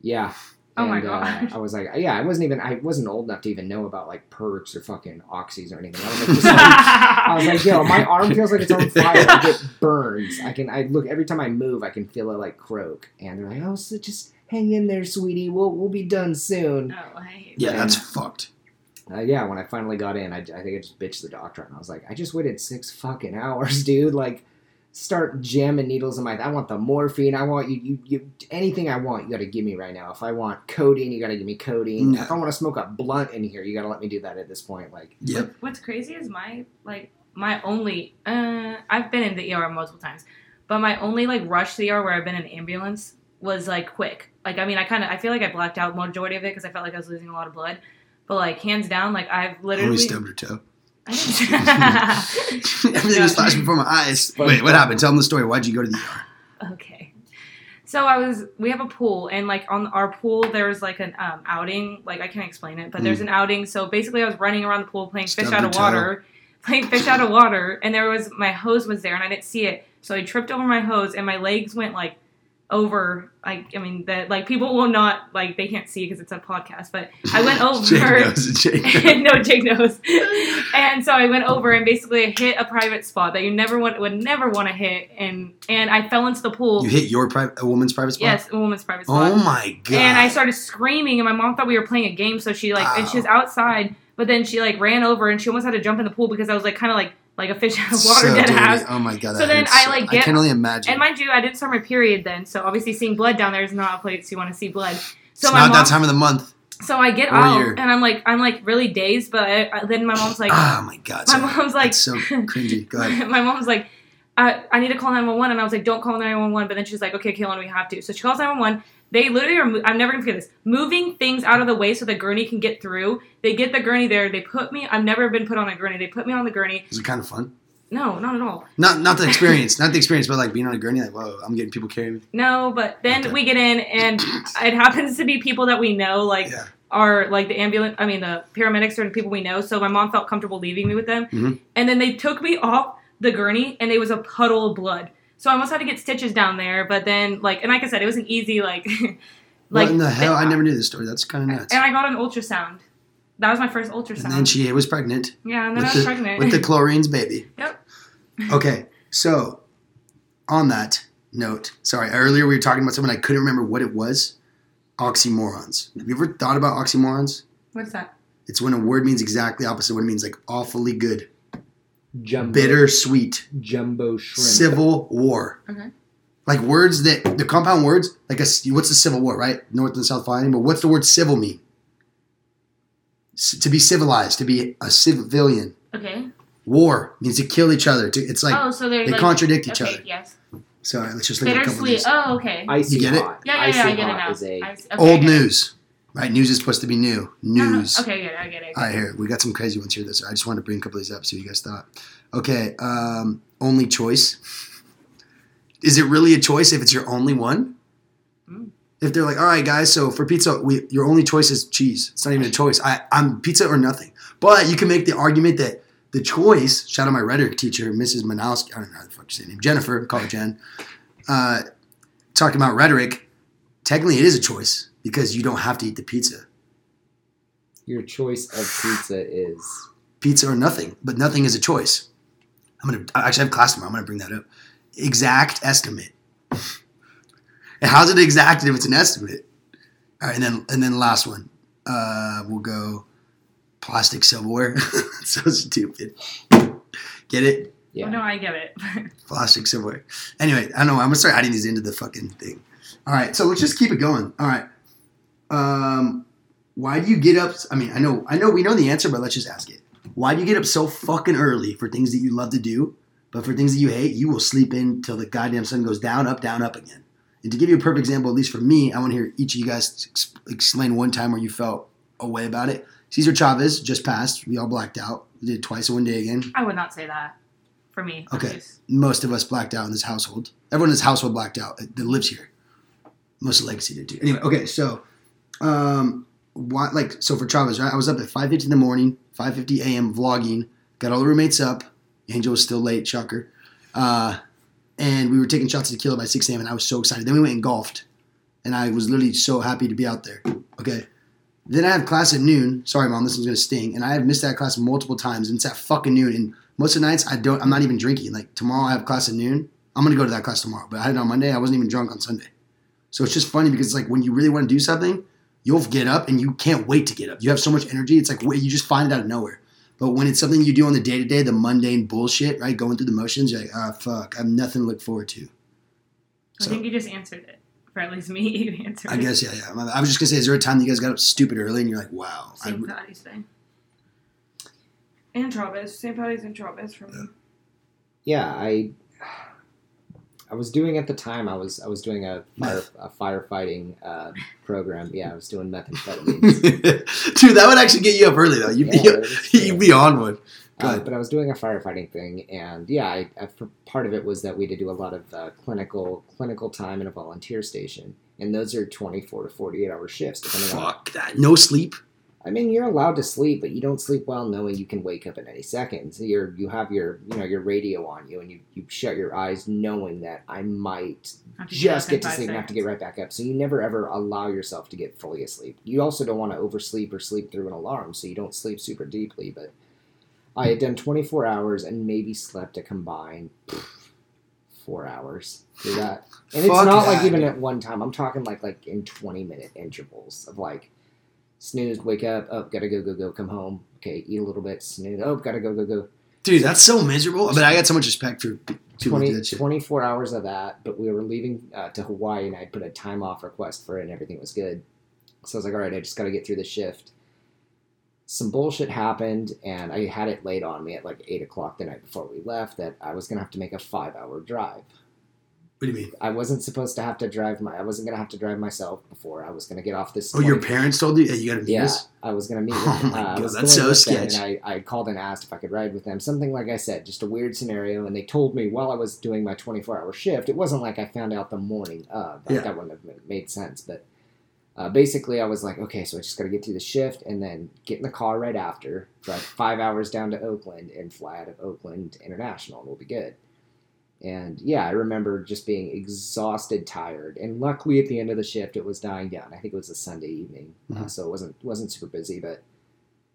Yeah. Oh my And, uh, God. I was like, yeah, I wasn't even, I wasn't old enough to even know about like perks or fucking oxys or anything. I was like, just, like I was like, yo, my arm feels like it's on fire. I get burns. I can, I look every time I move, I can feel it like croak. And they're like, oh, so just hang in there, sweetie. We'll we'll be done soon. Oh, I hate Yeah, And- that's fucked. Uh, yeah, when I finally got in, I, I think I just bitched the doctor, and I was like, I just waited six fucking hours, dude. Like, start jamming needles in my. I want the morphine. I want you, you, you anything I want. You got to give me right now. If I want codeine, you got to give me codeine. Yeah. If I want to smoke a blunt in here, you got to let me do that at this point. Like, Yep. What's crazy is my like my only uh I've been in the ER multiple times, but my only like rush to the ER where I've been in an ambulance was like quick. Like I mean I kind of I feel like I blacked out majority of it because I felt like I was losing a lot of blood. But like hands down, like I've literally. always stubbed her toe. I didn't- Everything was flashing before my eyes. Wait, what happened? Tell them the story. Why'd you go to the ER? Okay. So I was we have a pool and like on our pool there was like an um, outing like I can't explain it but there's an outing so basically I was running around the pool playing fish out your of toe. water playing fish out of water and there was my hose was there and I didn't see it so I tripped over my hose and my legs went like over like I mean that like people will not like they can't see because it's a podcast but I went over Jake knows. Jake knows. no, Jake knows. and so I went over and basically hit a private spot that you never want would never want to hit, and and I fell into the pool. You hit your private, a woman's private spot. yes, a woman's private oh spot. Oh my god. and I started screaming, and my mom thought we were playing a game, so she like, and she was outside, but then she like ran over, and she almost had to jump in the pool because I was like kind of like like a fish out of water So dead dirty. ass. Oh my god. So then I, like, I get- can only imagine. And mind you, I didn't start my period then, so obviously seeing blood down there is not a place you want to see blood. So it's my not mom, that time of the month. so I get out, and I'm like I'm like really dazed, but I, I- then my mom's like, oh my god. my sorry. mom's like, That's so cringy. Go ahead. my mom's like, I, I need to call 911. And I was like, don't call 911. But then she's like, okay, Kaylin, we have to. So she calls 911. They literally are, I'm never to forget this, moving things out of the way so the gurney can get through. They get the gurney there. They put me, I've never been put on a gurney. They put me on the gurney. Is it kind of fun? No, not at all. Not not the experience, not the experience, but like being on a gurney. Like, whoa, I'm getting people carrying me. No, but then Okay. we get in and it happens to be people that we know, like, Yeah. are like the ambulance, I mean, the paramedics are the people we know. So my mom felt comfortable leaving me with them. Mhm. And then they took me off the gurney and it was a puddle of blood. So I almost had to get stitches down there. But then, like, and like I said, it was an easy, like, like what in the hell? I uh, never knew this story. That's kind of nuts. And I got an ultrasound. That was my first ultrasound. And then she was pregnant yeah, and then I was the pregnant. with the chlorines baby. Yep. Okay, so on that note, sorry, earlier we were talking about something I couldn't remember what it was. Oxymorons. Have you ever thought about oxymorons? What's that? It's when a word means exactly opposite what it means, like awfully good, Jumbo, bittersweet, jumbo shrimp. civil war. Okay. Like words that the compound words, like a what's the Civil War, right? North and South fighting, but what's the word civil mean? C- to be civilized, to be a civilian. Okay. War means to kill each other. To, it's like oh, so they're they like contradict each okay, other. Yes. Sorry, let's just look at a couple of these. Oh, okay. Icy You get it? hot. Yeah, yeah, Icy yeah. I get it now. is a I- okay, Old get it. news, right? News is supposed to be new. News. Okay, good. I get it. All right, here we got some crazy ones here. This I just wanted to bring a couple of these up, see what you guys thought. Okay, um, only choice. Is it really a choice if it's your only one? Mm. If they're like, all right, guys, so for pizza, we your only choice is cheese. It's not even a choice. I, I'm pizza or nothing. But you can make the argument that the choice. Shout out my rhetoric teacher, Mrs. Manowski. I don't know how the fuck you say her name. Jennifer. Call her Jen. Uh, talking about rhetoric. Technically, it is a choice because you don't have to eat the pizza. Your choice of pizza is pizza or nothing, but nothing is a choice. I'm gonna I actually have class tomorrow. I'm gonna bring that up. Exact estimate. And how's it exact if it's an estimate? All right, and then and then last one. Uh, we'll go plastic silverware. so stupid. Get it? yeah. Oh, no, I get it. Plastic silverware. Anyway, I don't know. I'm gonna start adding these into the fucking thing. All right, so let's just keep it going. All right. Um, why do you get up? I mean, I know, I know, we know the answer, but let's just ask it. Why do you get up so fucking early for things that you love to do, but for things that you hate, you will sleep in till the goddamn sun goes down, up, down, up again? And to give you a perfect example, at least for me, I want to hear each of you guys ex- explain one time where you felt a way about it. Cesar Chavez just passed. We all blacked out. We did it twice in one day again. I would not say that. For me. Okay. least. most of us blacked out in this household. Everyone in this household blacked out that lives here. Most of Legacy did too. Anyway, okay, so um why like so for Travis, right? I was up at five fifty in the morning, five fifty AM vlogging, got all the roommates up. Angel was still late, shocker. Uh and we were taking shots of tequila by 6 a.m. and I was so excited. Then we went and golfed. And I was literally so happy to be out there. Okay. Then I have class at noon. Sorry, mom, this one's gonna sting. And I have missed that class multiple times, and it's at fucking noon. And most of the nights I don't I'm not even drinking. Like tomorrow I have class at noon. I'm gonna go to that class tomorrow. But I had it on Monday, I wasn't even drunk on Sunday. So it's just funny because it's like when you really want to do something, you'll get up and you can't wait to get up. You have so much energy, it's like you just find it out of nowhere. But when it's something you do on the day to day, the mundane bullshit, right? Going through the motions, you're like, ah fuck, I have nothing to look forward to. I think you just answered it. For at least me, you answered I it. guess, yeah, yeah. I was just gonna say, is there a time that you guys got up stupid early and you're like, wow, I, St. Patty's Day. And Travis. St. Patty's and Travis for me. yeah, I I was doing at the time. I was I was doing a fire a firefighting uh, program. Yeah, I was doing methamphetamines. dude, that would actually get you up early though. You'd Yeah, be, you'd be on one. Uh, but I was doing a firefighting thing, and yeah, I, I, for part of it was that we did do a lot of uh, clinical clinical time in a volunteer station, and those are twenty four to forty eight hour shifts. Depending on, Fuck that. No sleep. I mean, you're allowed to sleep, but you don't sleep well knowing you can wake up at any second. So you're you have your you know your radio on you, and you you shut your eyes knowing that I might just up get to five sleep and have to get right back up. So you never ever allow yourself to get fully asleep. You also don't want to oversleep or sleep through an alarm, so you don't sleep super deeply. But I had done 24 hours and maybe slept a combined pff, four hours through that. And it's Fuck not like even at one time. I'm talking like like in 20 minute intervals of like snooze, wake up, oh gotta go go go, come home. Okay, eat a little bit, snooze, oh gotta go go go. Dude, that's so miserable. But I got so much respect for people 20, that shit. 24 hours of that, but we were leaving uh, to Hawaii and I put a time off request for it and everything was good. So I was like, all right, I just got to get through the shift. Some bullshit happened and I had it laid on me at like 8 o'clock the night before we left that I was to have to make a five hour drive. What do you mean? I wasn't supposed to have to drive my, I wasn't to have to drive myself before. I was going to get off this. Oh, your parents told you? Hey, you gotta meet yeah, us? I was gonna meet. With Oh my uh, God, that's so sketch. And I, I called and asked if I could ride with them. Something like I said, just a weird scenario. And they told me while I was doing my 24 hour shift. It wasn't like I found out the morning of. Like, Yeah. That wouldn't have made sense. But uh, basically, I was like, okay, so I just got to get through the shift and then get in the car right after, drive five hours down to Oakland and fly out of Oakland International, and we'll be good. And yeah, I remember just being exhausted, tired, and luckily at the end of the shift, it was dying down. I think it was a Sunday evening, uh, Mhm. so it wasn't wasn't super busy. But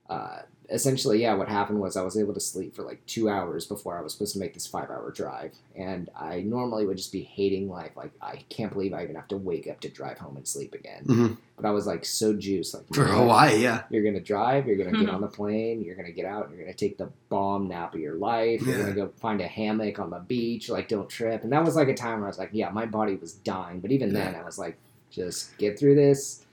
uh, essentially, yeah, what happened was I was able to sleep for like two hours before I was supposed to make this five hour drive. And I normally would just be hating life. Like, I can't believe I even have to wake up to drive home and sleep again. Mhm. But I was like so juiced. Like, For you know what? Hawaii, yeah. You're gonna drive. You're gonna get Mhm. on the plane. You're gonna get out. You're gonna take the bomb nap of your life. You're gonna go find a hammock on the beach. Like, don't trip. And that was like a time where I was like, yeah, my body was dying. But even then, I was like, just get through this.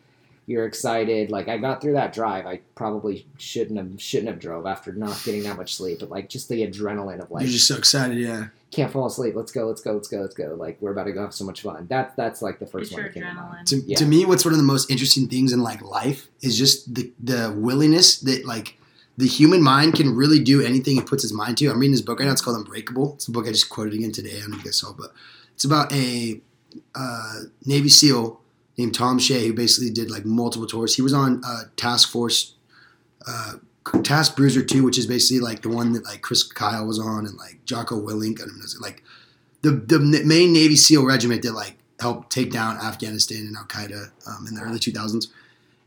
You're excited. Like I got through that drive. I probably shouldn't have shouldn't have drove after not getting that much sleep. But like just the adrenaline of like You're just so excited, yeah. can't fall asleep. Let's go. Let's go. Let's go. Let's go. Like we're about to go have so much fun. That that's like the first It's one your that came to adrenaline. To, Yeah. to me, what's one of the most interesting things in like life is just the the willingness that like the human mind can really do anything it puts its mind to. I'm reading this book right now. It's called Unbreakable. It's a book I just quoted again today. I don't know if you guys saw, but it's about a uh, Navy SEAL named Tom Shea who basically did like multiple tours. He was on uh, Task Force, uh, Task Bruiser Two, which is basically like the one that like Chris Kyle was on and like Jocko Willink. I don't know, like the the main Navy SEAL regiment that like helped take down Afghanistan and Al Qaeda um, in the early 2000s.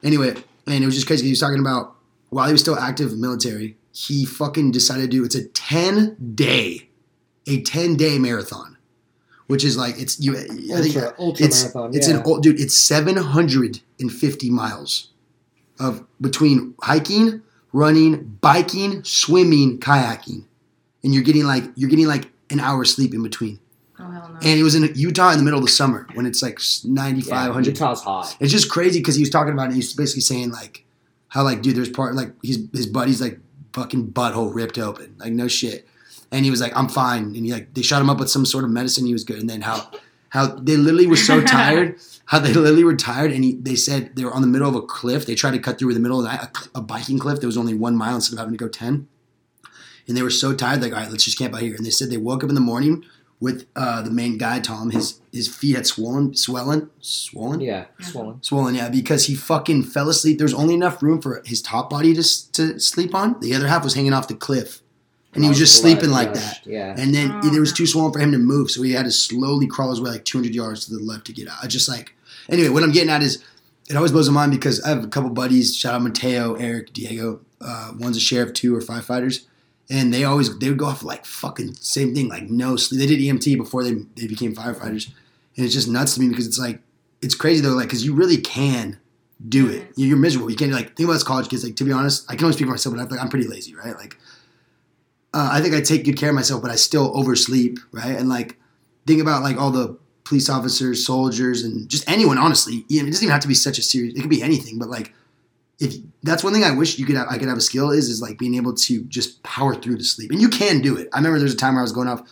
Anyway, and it was just crazy. He was talking about while he was still active military, he fucking decided to do it's a 10 day, a 10 day marathon, which is like it's you. I think Ultra, ultra it's marathon. it's yeah. an old dude. It's 750 miles of between hiking, running, biking, swimming, kayaking, and you're getting like you're getting like an hour sleep in between. Oh hell no. And it was in Utah in the middle of the summer when it's like 95, yeah, 100. Utah's hot. It's just crazy because he was talking about it. He's basically saying like how like dude, there's part like his his buddy's like fucking butthole ripped open, like no shit. And he was like, I'm fine. And he like they shot him up with some sort of medicine. He was good. And then how how they literally were so tired, how they literally were tired. And he, they said they were on the middle of a cliff. They tried to cut through the middle of the night, a, a biking cliff. There was only one mile instead of having to go ten. And they were so tired, like all right, let's just camp out here. And they said they woke up in the morning with uh, the main guy Tom. His his feet had swollen, swelling, swollen Yeah, Yeah. swollen. swollen, yeah, because he fucking fell asleep. There was only enough room for his top body to, to sleep on. The other half was hanging off the cliff. And he was just sleeping like rushed, that. Yeah. And then Oh, there was too swollen for him to move, so he had to slowly crawl his way like 200 yards to the left to get out. I just like, anyway, what I'm getting at is it always blows my mind because I have a couple buddies, shout out Mateo, Eric, Diego. Uh, one's a sheriff, two are firefighters. And they always, they would go off like fucking same thing, like no sleep. They did EMT before they, they became firefighters. And it's just nuts to me because it's like, it's crazy though, like, because you really can do it. You're miserable. You can't, like, think about this college kids. Like, to be honest, I can only speak for myself, but I feel like I'm pretty lazy, right? Like, uh, I think I take good care of myself, but I still oversleep, right? And like, think about like all the police officers, soldiers, and just anyone. Honestly, it doesn't even have to be such a serious. It could be anything, but like, if that's one thing I wish you could, have, I could have a skill is is like being able to just power through the sleep, and you can do it. I remember there's a time where I was going off,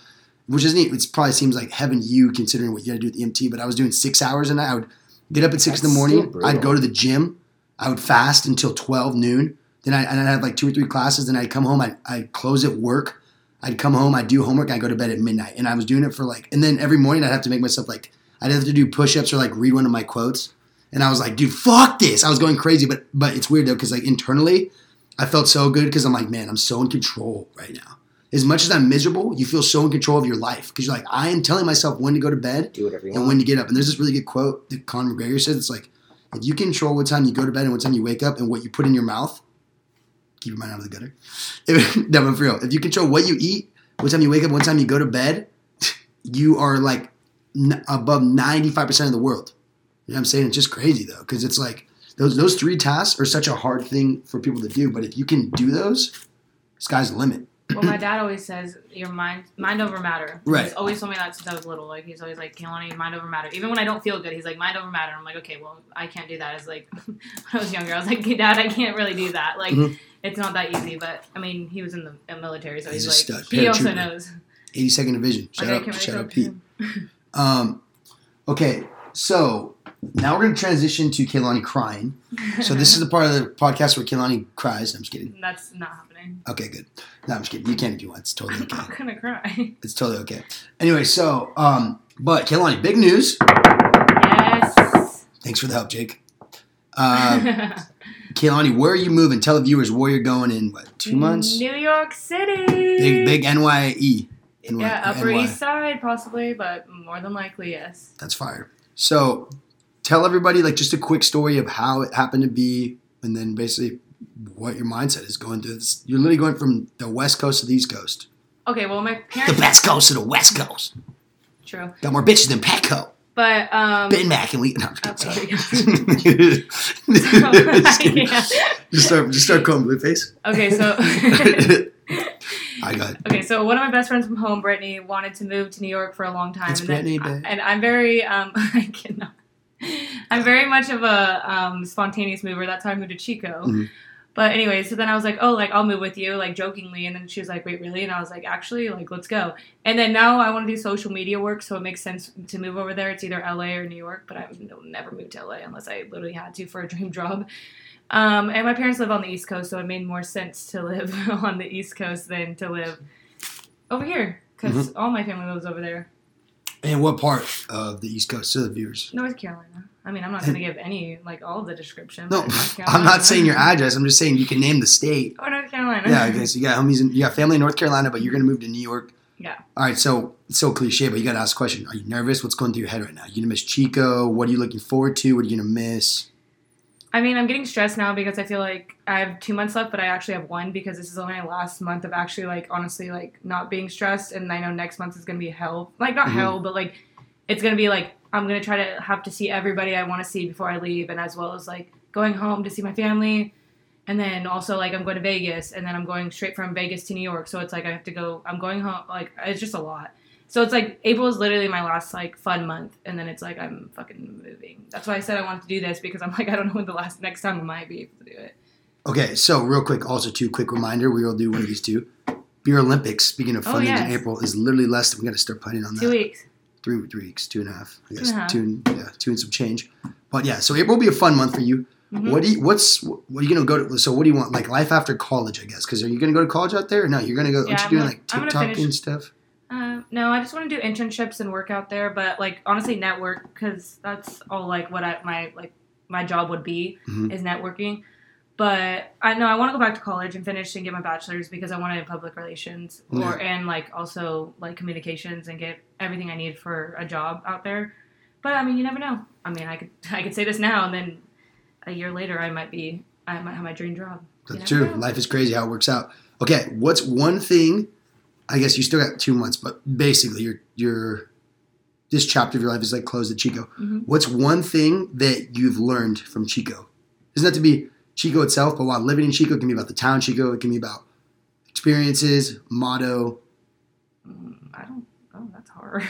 which isn't. It probably seems like heaven to you considering what you had to do with the EMT, but I was doing six hours a night. I would get up at six in the morning. I'd go to the gym. I would fast until twelve noon. Then I and I'd have like two or three classes. Then I'd come home. I'd, I'd close at work. I'd come home. I'd do homework. I'd go to bed at midnight. And I was doing it for like. And then every morning I'd have to make myself like. I'd have to do push-ups or like read one of my quotes. And I was like, dude, fuck this. I was going crazy. But but it's weird though because like internally, I felt so good because I'm like, man, I'm so in control right now. As much as I'm miserable, you feel so in control of your life because you're like, I am telling myself when to go to bed Do whatever you and want. when to get up. And there's this really good quote that Conor McGregor said. It's like, if you control what time you go to bed and what time you wake up and what you put in your mouth, keep your mind out of the gutter. If, no, but for real, if you control what you eat, what time you wake up, what time you go to bed, you are like n- above 95% of the world. You know what I'm saying? It's just crazy though, because it's like those those three tasks are such a hard thing for people to do. But if you can do those, sky's the limit. well, my dad always says your mind mind over matter. Right. He's always told me that since I was little. Like he's always like, Kehlani, mind over matter. Even when I don't feel good, he's like, mind over matter. I'm like, okay, well, I can't do that. As like when I was younger, I was like, Dad, I can't really do that. Like Mhm. It's not that easy. But I mean, he was in the military, so He's he's, like, he also knows. 82nd Division. Shout okay, out, shout out Pete. Um, okay, so now we're going to transition to Kehlani crying. So this is the part of the podcast where Kehlani cries. I'm just kidding. That's not happening. Okay, good. No, I'm just kidding. You can if you want. It's totally okay. I'm not gonna cry. It's totally okay. Anyway, so um, but Kehlani, big news. yes. Thanks for the help, Jake. Uh, Kehlani, where are you moving? Tell the viewers where you're going in what two months? New York City. Big big NYE. NY, Yeah, Upper NY. East Side possibly, but more than likely yes. That's fire. So tell everybody like just a quick story of how it happened to be, and then basically what your mindset is going through. This. You're literally going from the west coast to the east coast, Okay, well, my the parents. best coast to the west coast. True, Got more bitches than Petco. But um. Ben Mac and we. No, I'm just Okay. sorry. just. Yeah. just start, just start calling Blueface. Okay, so I got. It. okay, so one of my best friends from home, Brittany, wanted to move to New York for a long time, It's and, Brittany, babe. and I'm very um, I cannot. I'm very much of a um, spontaneous mover. That's how I moved to Chico. Mhm. But anyway, so then I was like, oh, like I'll move with you, like jokingly, and then she was like, wait, really? And I was like, actually, like let's go. And then now I want to do social media work, so it makes sense to move over there. It's either LA or New York, but I would never move to LA unless I literally had to for a dream job. Um, and my parents live on the East Coast, so it made more sense to live on the East Coast than to live over here because all my family lives over there, And what part of the East Coast to the viewers? North Carolina. I mean, I'm not gonna give any like all of the description. No, I'm not saying your address. I'm just saying you can name the state. Oh, North Carolina. Yeah, okay. So you got homies, in, you got family in North Carolina, but you're gonna move to New York. Yeah. All right. So it's so cliche, but you got to ask a question. Are you nervous? What's going through your head right now? You gonna miss Chico? What are you looking forward to? What are you gonna miss? I mean, I'm getting stressed now because I feel like I have two months left, but I actually have one because this is only my last month of actually like honestly like not being stressed, and I know next month is gonna be hell. Like not Mhm. hell, but like it's gonna be like I'm gonna try to have to see everybody I want to see before I leave, and as well as like going home to see my family, and then also like I'm going to Vegas, and then I'm going straight from Vegas to New York, so it's like I have to go. I'm going home. Like it's just a lot. So it's like April is literally my last like fun month, and then it's like I'm fucking moving. That's why I said I wanted to do this because I'm like I don't know when the last next time I might be able to do it. Okay. So real quick, also two quick reminder. We will do one of these two. Beer Olympics. Speaking of Oh, fun things in. April, is literally less. than We got to start planning on Two that. weeks. Three, three weeks, two and a half. I guess and a half. two, and, yeah, two and some change. But yeah, so April will be a fun month for you. Mhm. What do you, what's what are you gonna go to? So what do you want? Like life after college, I guess. Because are you gonna go to college out there? Or no, you're gonna go. Yeah, aren't you doing gonna- like TikTok and stuff? Uh, no, I just want to do internships and work out there, but like honestly, network because that's all like what I my like my job would be Mhm. is networking. But I know I want to go back to college and finish and get my bachelor's because I want to wanted public relations or Yeah. and like also like communications and get everything I need for a job out there. But I mean, you never know. I mean, I could I could say this now and then a year later I might be I might have my dream job. That's true. know. Life is crazy how it works out. Okay, what's one thing? I guess you still got two months, but basically, your your this chapter of your life is like closed at Chico. Mhm. What's one thing that you've learned from Chico? Isn't have to be Chico itself, but while living in Chico, it can be about the town Chico. It can be about experiences, motto. Mm, I don't. Oh, that's hard.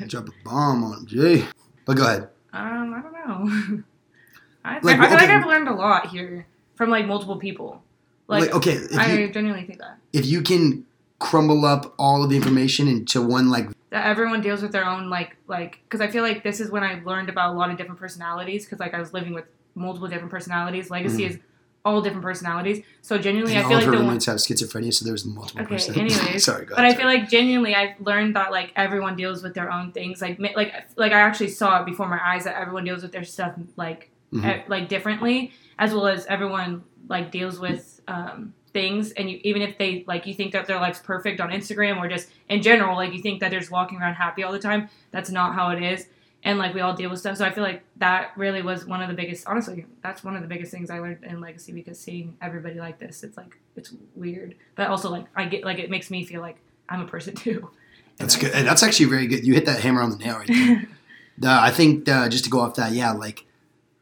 I Drop a bomb on Jay. But go ahead. Um, I don't know. I, Like, I feel like okay. I've learned a lot here from like multiple people. Like, Like, okay, I you, genuinely think that if you can crumble up all of the information into one like that everyone deals with their own like like because I feel like this is when I learned about a lot of different personalities because like I was living with multiple different personalities. Legacy is all different personalities. So genuinely, Mm-hmm. and I feel like the one. have schizophrenia, so there's multiple Okay, person- anyways, sorry, go But I feel like genuinely, I've learned that like everyone deals with their own things. Like like like I actually saw it before my eyes that everyone deals with their stuff like Mhm. eh, like differently, as well as everyone like deals with um, things. And you even if they like you think that their life's perfect on Instagram or just in general, like you think that they're just walking around happy all the time. That's not how it is. And like we all deal with stuff. So I feel like that really was one of the biggest. Honestly, that's one of the biggest things I learned in Legacy because seeing everybody like this, it's like it's weird, but also like I get like it makes me feel like I'm a person too. That's good. And that's actually very good. You hit that hammer on the nail right there. The- I think uh, just to go off that, yeah, like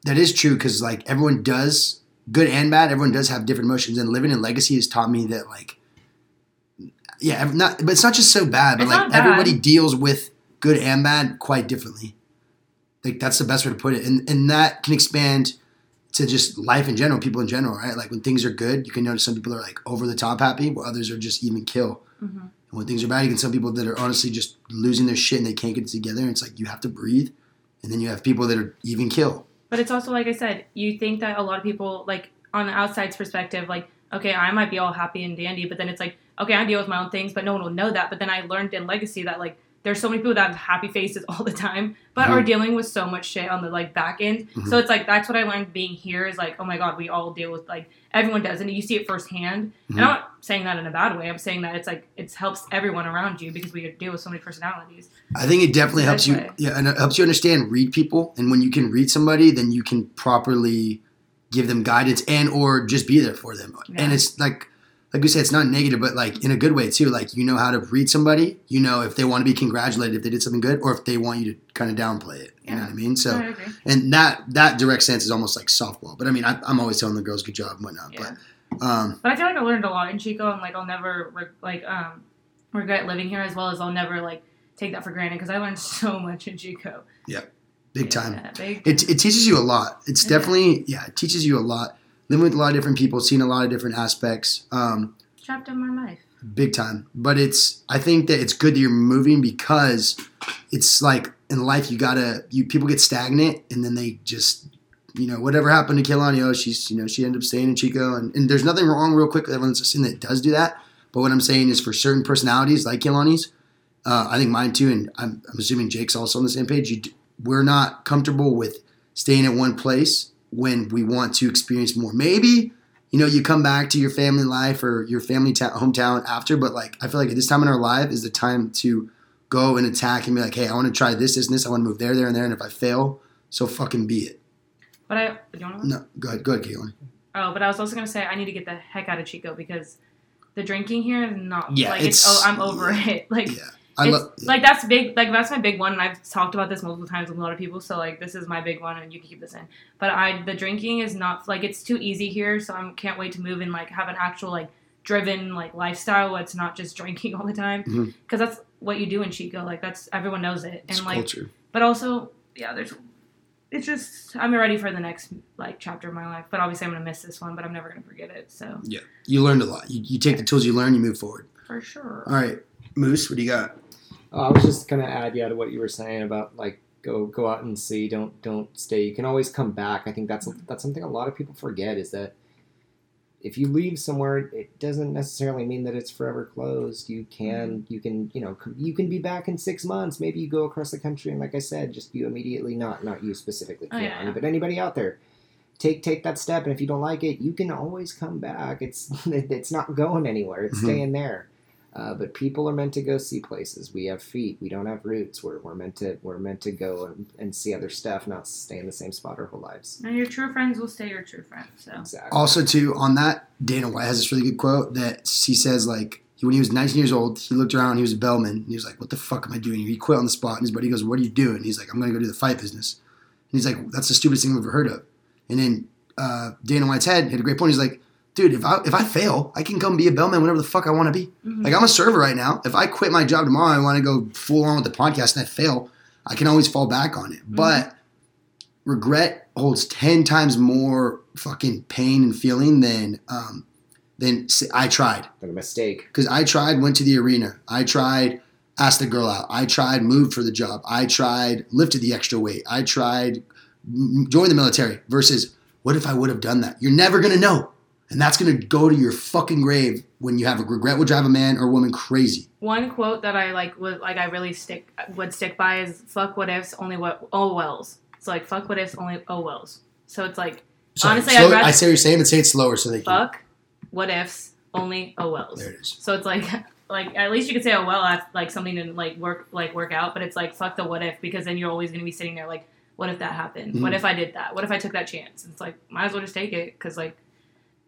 that is true because like everyone does good and bad. Everyone does have different emotions, and living in legacy has taught me that like, yeah, not but it's not just so bad, but It's like everybody deals with good and bad quite differently. Like that's the best way to put it, and and that can expand to just life in general, people in general, right? Like when things are good, you can notice some people are like over the top happy, while others are just even kill. Mhm. And when things are bad, you can some people that are honestly just losing their shit and they can't get it together. And it's like you have to breathe. And then you have people that are even kill. But it's also like I said, you think that a lot of people like on the outside's perspective, like okay, I might be all happy and dandy, but then it's like okay, I deal with my own things, but no one will know that. But then I learned in Legacy that like there's so many people that have happy faces all the time, but are Mhm. dealing with so much shit on the like back end. Mhm. So it's like that's what I learned being here is like oh my god, we all deal with like everyone does, and you see it firsthand. Mhm. And I'm not saying that in a bad way. I'm saying that it's like it helps everyone around you because we deal with so many personalities. I think it definitely helps you. Right. Yeah, and it helps you understand read people. And when you can read somebody, then you can properly give them guidance and or just be there for them. Yeah. And it's like like we say, it's not negative, but like in a good way too. Like you know how to read somebody. You know if they want to be congratulated if they did something good, or if they want you to kind of downplay it. You know what I mean? So I and that that direct sense is almost like softball. But I mean, I, I'm always telling the girls good job and whatnot. Yeah. But um, But I feel like I learned a lot in Chico, and like I'll never re- like um regret living here, as well as I'll never like take that for granted because I learned so much in Chico. big time. Yeah, big. It, it teaches you a lot. It's definitely yeah, it teaches you a lot. Living with a lot of different people, seeing a lot of different aspects. Um, of my life. big time. But it's I think that it's good that you're moving because it's like in life you gotta you people get stagnant and then they just you know whatever happened to Kehlani, oh she's you know she ended up staying in Chico and, and there's nothing wrong real quick with everyone that's listening that does do that. But what I'm saying is for certain personalities like Kehlani's, uh, I think mine too, and I'm, I'm assuming Jake's also on the same page. You, d- we're not comfortable with staying at one place when we want to experience more. Maybe you know, you come back to your family life or your family ta- hometown after, but like I feel like at this time in our life is the time to go and attack and be like, hey, I want to try this, this, and this. I want to move there, there, and there. And if I fail, so fucking be it. But I, do you want to? No, go ahead, go ahead, Caitlin. Oh, but I was also gonna say I need to get the heck out of Chico because the drinking here is not. Yeah, like it's. it's- oh, I'm over it. Like. Yeah, I love. like that's big like that's my big one and i've talked about this multiple times with a lot of people so like this is my big one and you can keep this in but i the drinking is not like it's too easy here so i can't wait to move and like have an actual like driven like lifestyle where it's not just drinking all the time mm-hmm. because that's what you do in chico like that's everyone knows it and It's like culture. but also yeah there's it's just i'm ready for the next like chapter of my life but obviously i'm gonna miss this one but i'm never gonna forget it so yeah, You learned a lot. You, you take the tools you learn, you move forward. for sure All right, Moose, what do you got? I was just gonna add, yeah, to what you were saying about like go go out and see. Don't don't stay. You can always come back. I think that's that's something a lot of people forget is that if you leave somewhere, it doesn't necessarily mean that it's forever closed. You can you can you know you can be back in six months. Maybe you go across the country, and like I said, just you immediately not not you specifically, Oh, yeah, yeah. but anybody out there. Take take that step, and if you don't like it, you can always come back. It's it's not going anywhere. It's Mhm. staying there. Uh, but people are meant to go see places. We have feet. We don't have roots. We're, we're meant to we're meant to go and, and see other stuff, not stay in the same spot our whole lives. and your true friends will stay your true friends so Exactly. Also, too, on that, Dana White has this really good quote that he says, like, when he was 19 years old, he looked around, he was a bellman, and he was like, what the fuck am I doing? He quit on the spot, and his buddy goes, what are you doing? He's like, I'm going to go do the fight business. And he's like, that's the stupidest thing I've ever heard of. And then uh, Dana White's head had a great point. He's like, dude, if I, if I fail, I can come be a bellman whenever the fuck I want to be. Mhm. Like, I'm a server right now. If I quit my job tomorrow and want to go full on with the podcast and I fail, I can always fall back on it. But regret holds 10 times more fucking pain and feeling than um, than s- I tried. But a mistake. Because I tried, went to the arena. I tried, asked the girl out. I tried, moved for the job. I tried, lifted the extra weight. I tried, m- joined the military. Versus, what if I would have done that? You're never gonna know, and that's gonna go to your fucking grave when you have a regret. Will drive a man or woman crazy. One quote that I like would like I really stick would stick by is "fuck what ifs, only what oh wells." It's like "fuck what ifs, only oh wells." So it's like Sorry, Honestly, slow- I'd rather- I say what you're saying, but say it slower so they can. "fuck what ifs, only oh wells." There it is. So it's like like at least you could say oh well that's like something to like work like work out, but it's like fuck the what if because then you're always gonna be sitting there like what if that happened? What Mhm. if I did that? What if I took that chance? It's like might as well just take it because like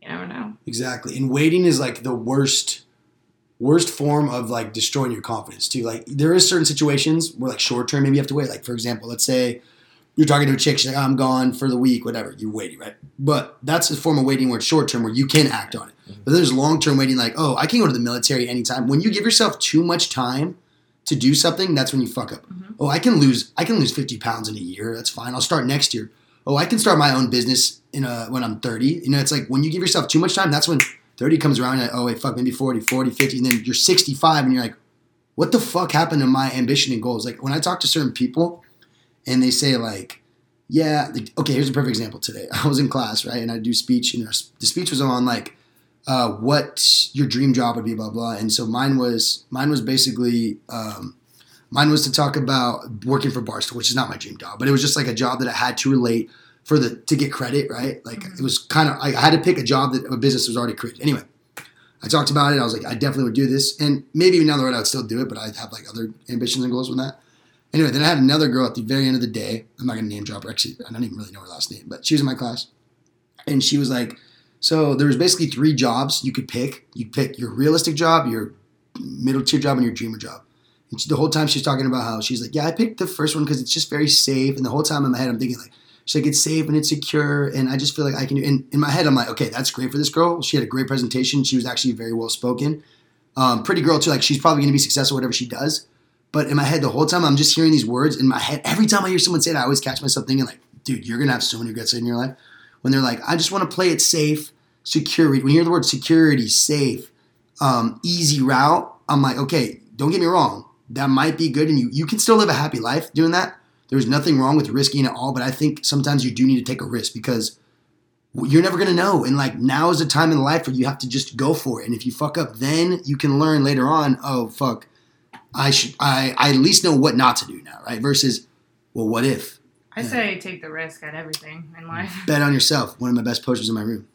you never know. Exactly. And waiting is like the worst worst form of like destroying your confidence too. Like there is certain situations where like short term maybe you have to wait. Like for example, let's say you're talking to a chick, she's like, I'm gone for the week, whatever. You're waiting, right? But that's a form of waiting where it's short term where you can act on it. But there's long term waiting like, oh, I can go to the military anytime. When you give yourself too much time to do something, that's when you fuck up. Mhm. Oh, I can lose I can lose 50 pounds in a year. That's fine. I'll start next year. Oh, I can start my own business in a, when I'm 30. You know, it's like when you give yourself too much time, that's when 30 comes around and oh wait, fuck, maybe 40, 40, 50, and then you're 65 and you're like, what the fuck happened to my ambition and goals? Like when I talk to certain people and they say like, yeah, like, okay, here's a perfect example today. I was in class, right? And I do speech and the speech was on like uh, what your dream job would be, blah, blah. And so mine was, mine was basically, um, mine was to talk about working for Barstool, which is not my dream job, but it was just like a job that I had to relate for the to get credit, right? Like Mhm. it was kind of I had to pick a job that a business was already created. Anyway, I talked about it. I was like, I definitely would do this, and maybe even down the road I would still do it, but I'd have like other ambitions and goals with that. Anyway, then I had another girl at the very end of the day. I'm not gonna name drop her. Actually, I don't even really know her last name, but she was in my class, and she was like, so there was basically three jobs you could pick. You pick your realistic job, your middle tier job, and your dreamer job. And she, the whole time she's talking about how she's like, yeah, I picked the first one because it's just very safe. And the whole time in my head, I'm thinking like, she's like, it's safe and it's secure, and I just feel like I can. do And in my head, I'm like, okay, that's great for this girl. She had a great presentation. She was actually very well spoken. Um, pretty girl too. Like she's probably gonna be successful whatever she does. But in my head, the whole time I'm just hearing these words in my head. Every time I hear someone say it, I always catch myself thinking like, dude, you're gonna have so many regrets in your life when they're like, I just want to play it safe, security. When you hear the word security, safe, um, easy route, I'm like, okay, don't get me wrong, that might be good, and you you can still live a happy life doing that. There's nothing wrong with risking it all, but I think sometimes you do need to take a risk because you're never gonna know. And like now is the time in life where you have to just go for it. And if you fuck up, then you can learn later on. Oh fuck, I should I I at least know what not to do now, right? Versus, well, what if? I say take the risk at everything in life. Bet on yourself. One of my best posters in my room.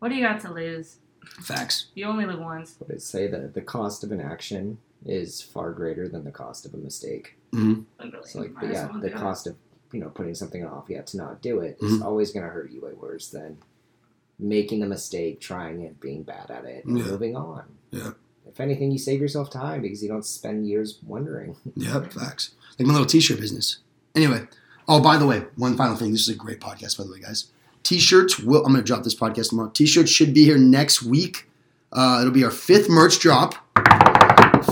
What do you got to lose? Facts. You only live once. What I say that the cost of an action is far greater than the cost of a mistake. hmm Literally. It's like, but yeah, the cost of you know putting something off, yeah, to not do it is always going to hurt you way worse than making a mistake, trying it, being bad at it, and Yeah. moving on. Yeah. If anything, you save yourself time because you don't spend years wondering. Yep, facts. Like my little t-shirt business. Anyway, oh by the way, one final thing. This is a great podcast, by the way, guys. T-shirts will. I'm gonna drop this podcast tomorrow. T-shirts should be here next week. Uh, it'll be our fifth merch drop.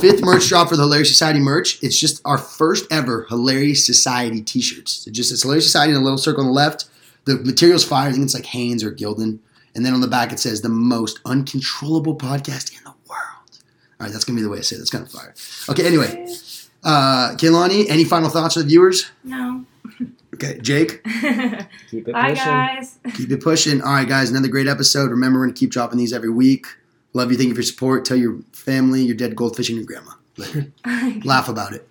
Fifth merch drop for the Hilarious Society merch. It's just our first ever Hilarious Society T-shirts. It just it's Hilarious Society in a little circle on the left. The material's fire. I think it's like Hanes or Gildan. And then on the back it says the most uncontrollable podcast in the world. All right, that's gonna be the way I say it. That's kind of fire. Okay, anyway. Uh, Kehlani, any final thoughts for the viewers? No. Okay, Jake, Keep it Bye, pushing. guys. keep it pushing. All right, guys, another great episode. Remember, we're going to keep dropping these every week. Love you. Thank you for your support. Tell your family, your dead goldfish, and your grandma. Laugh about it.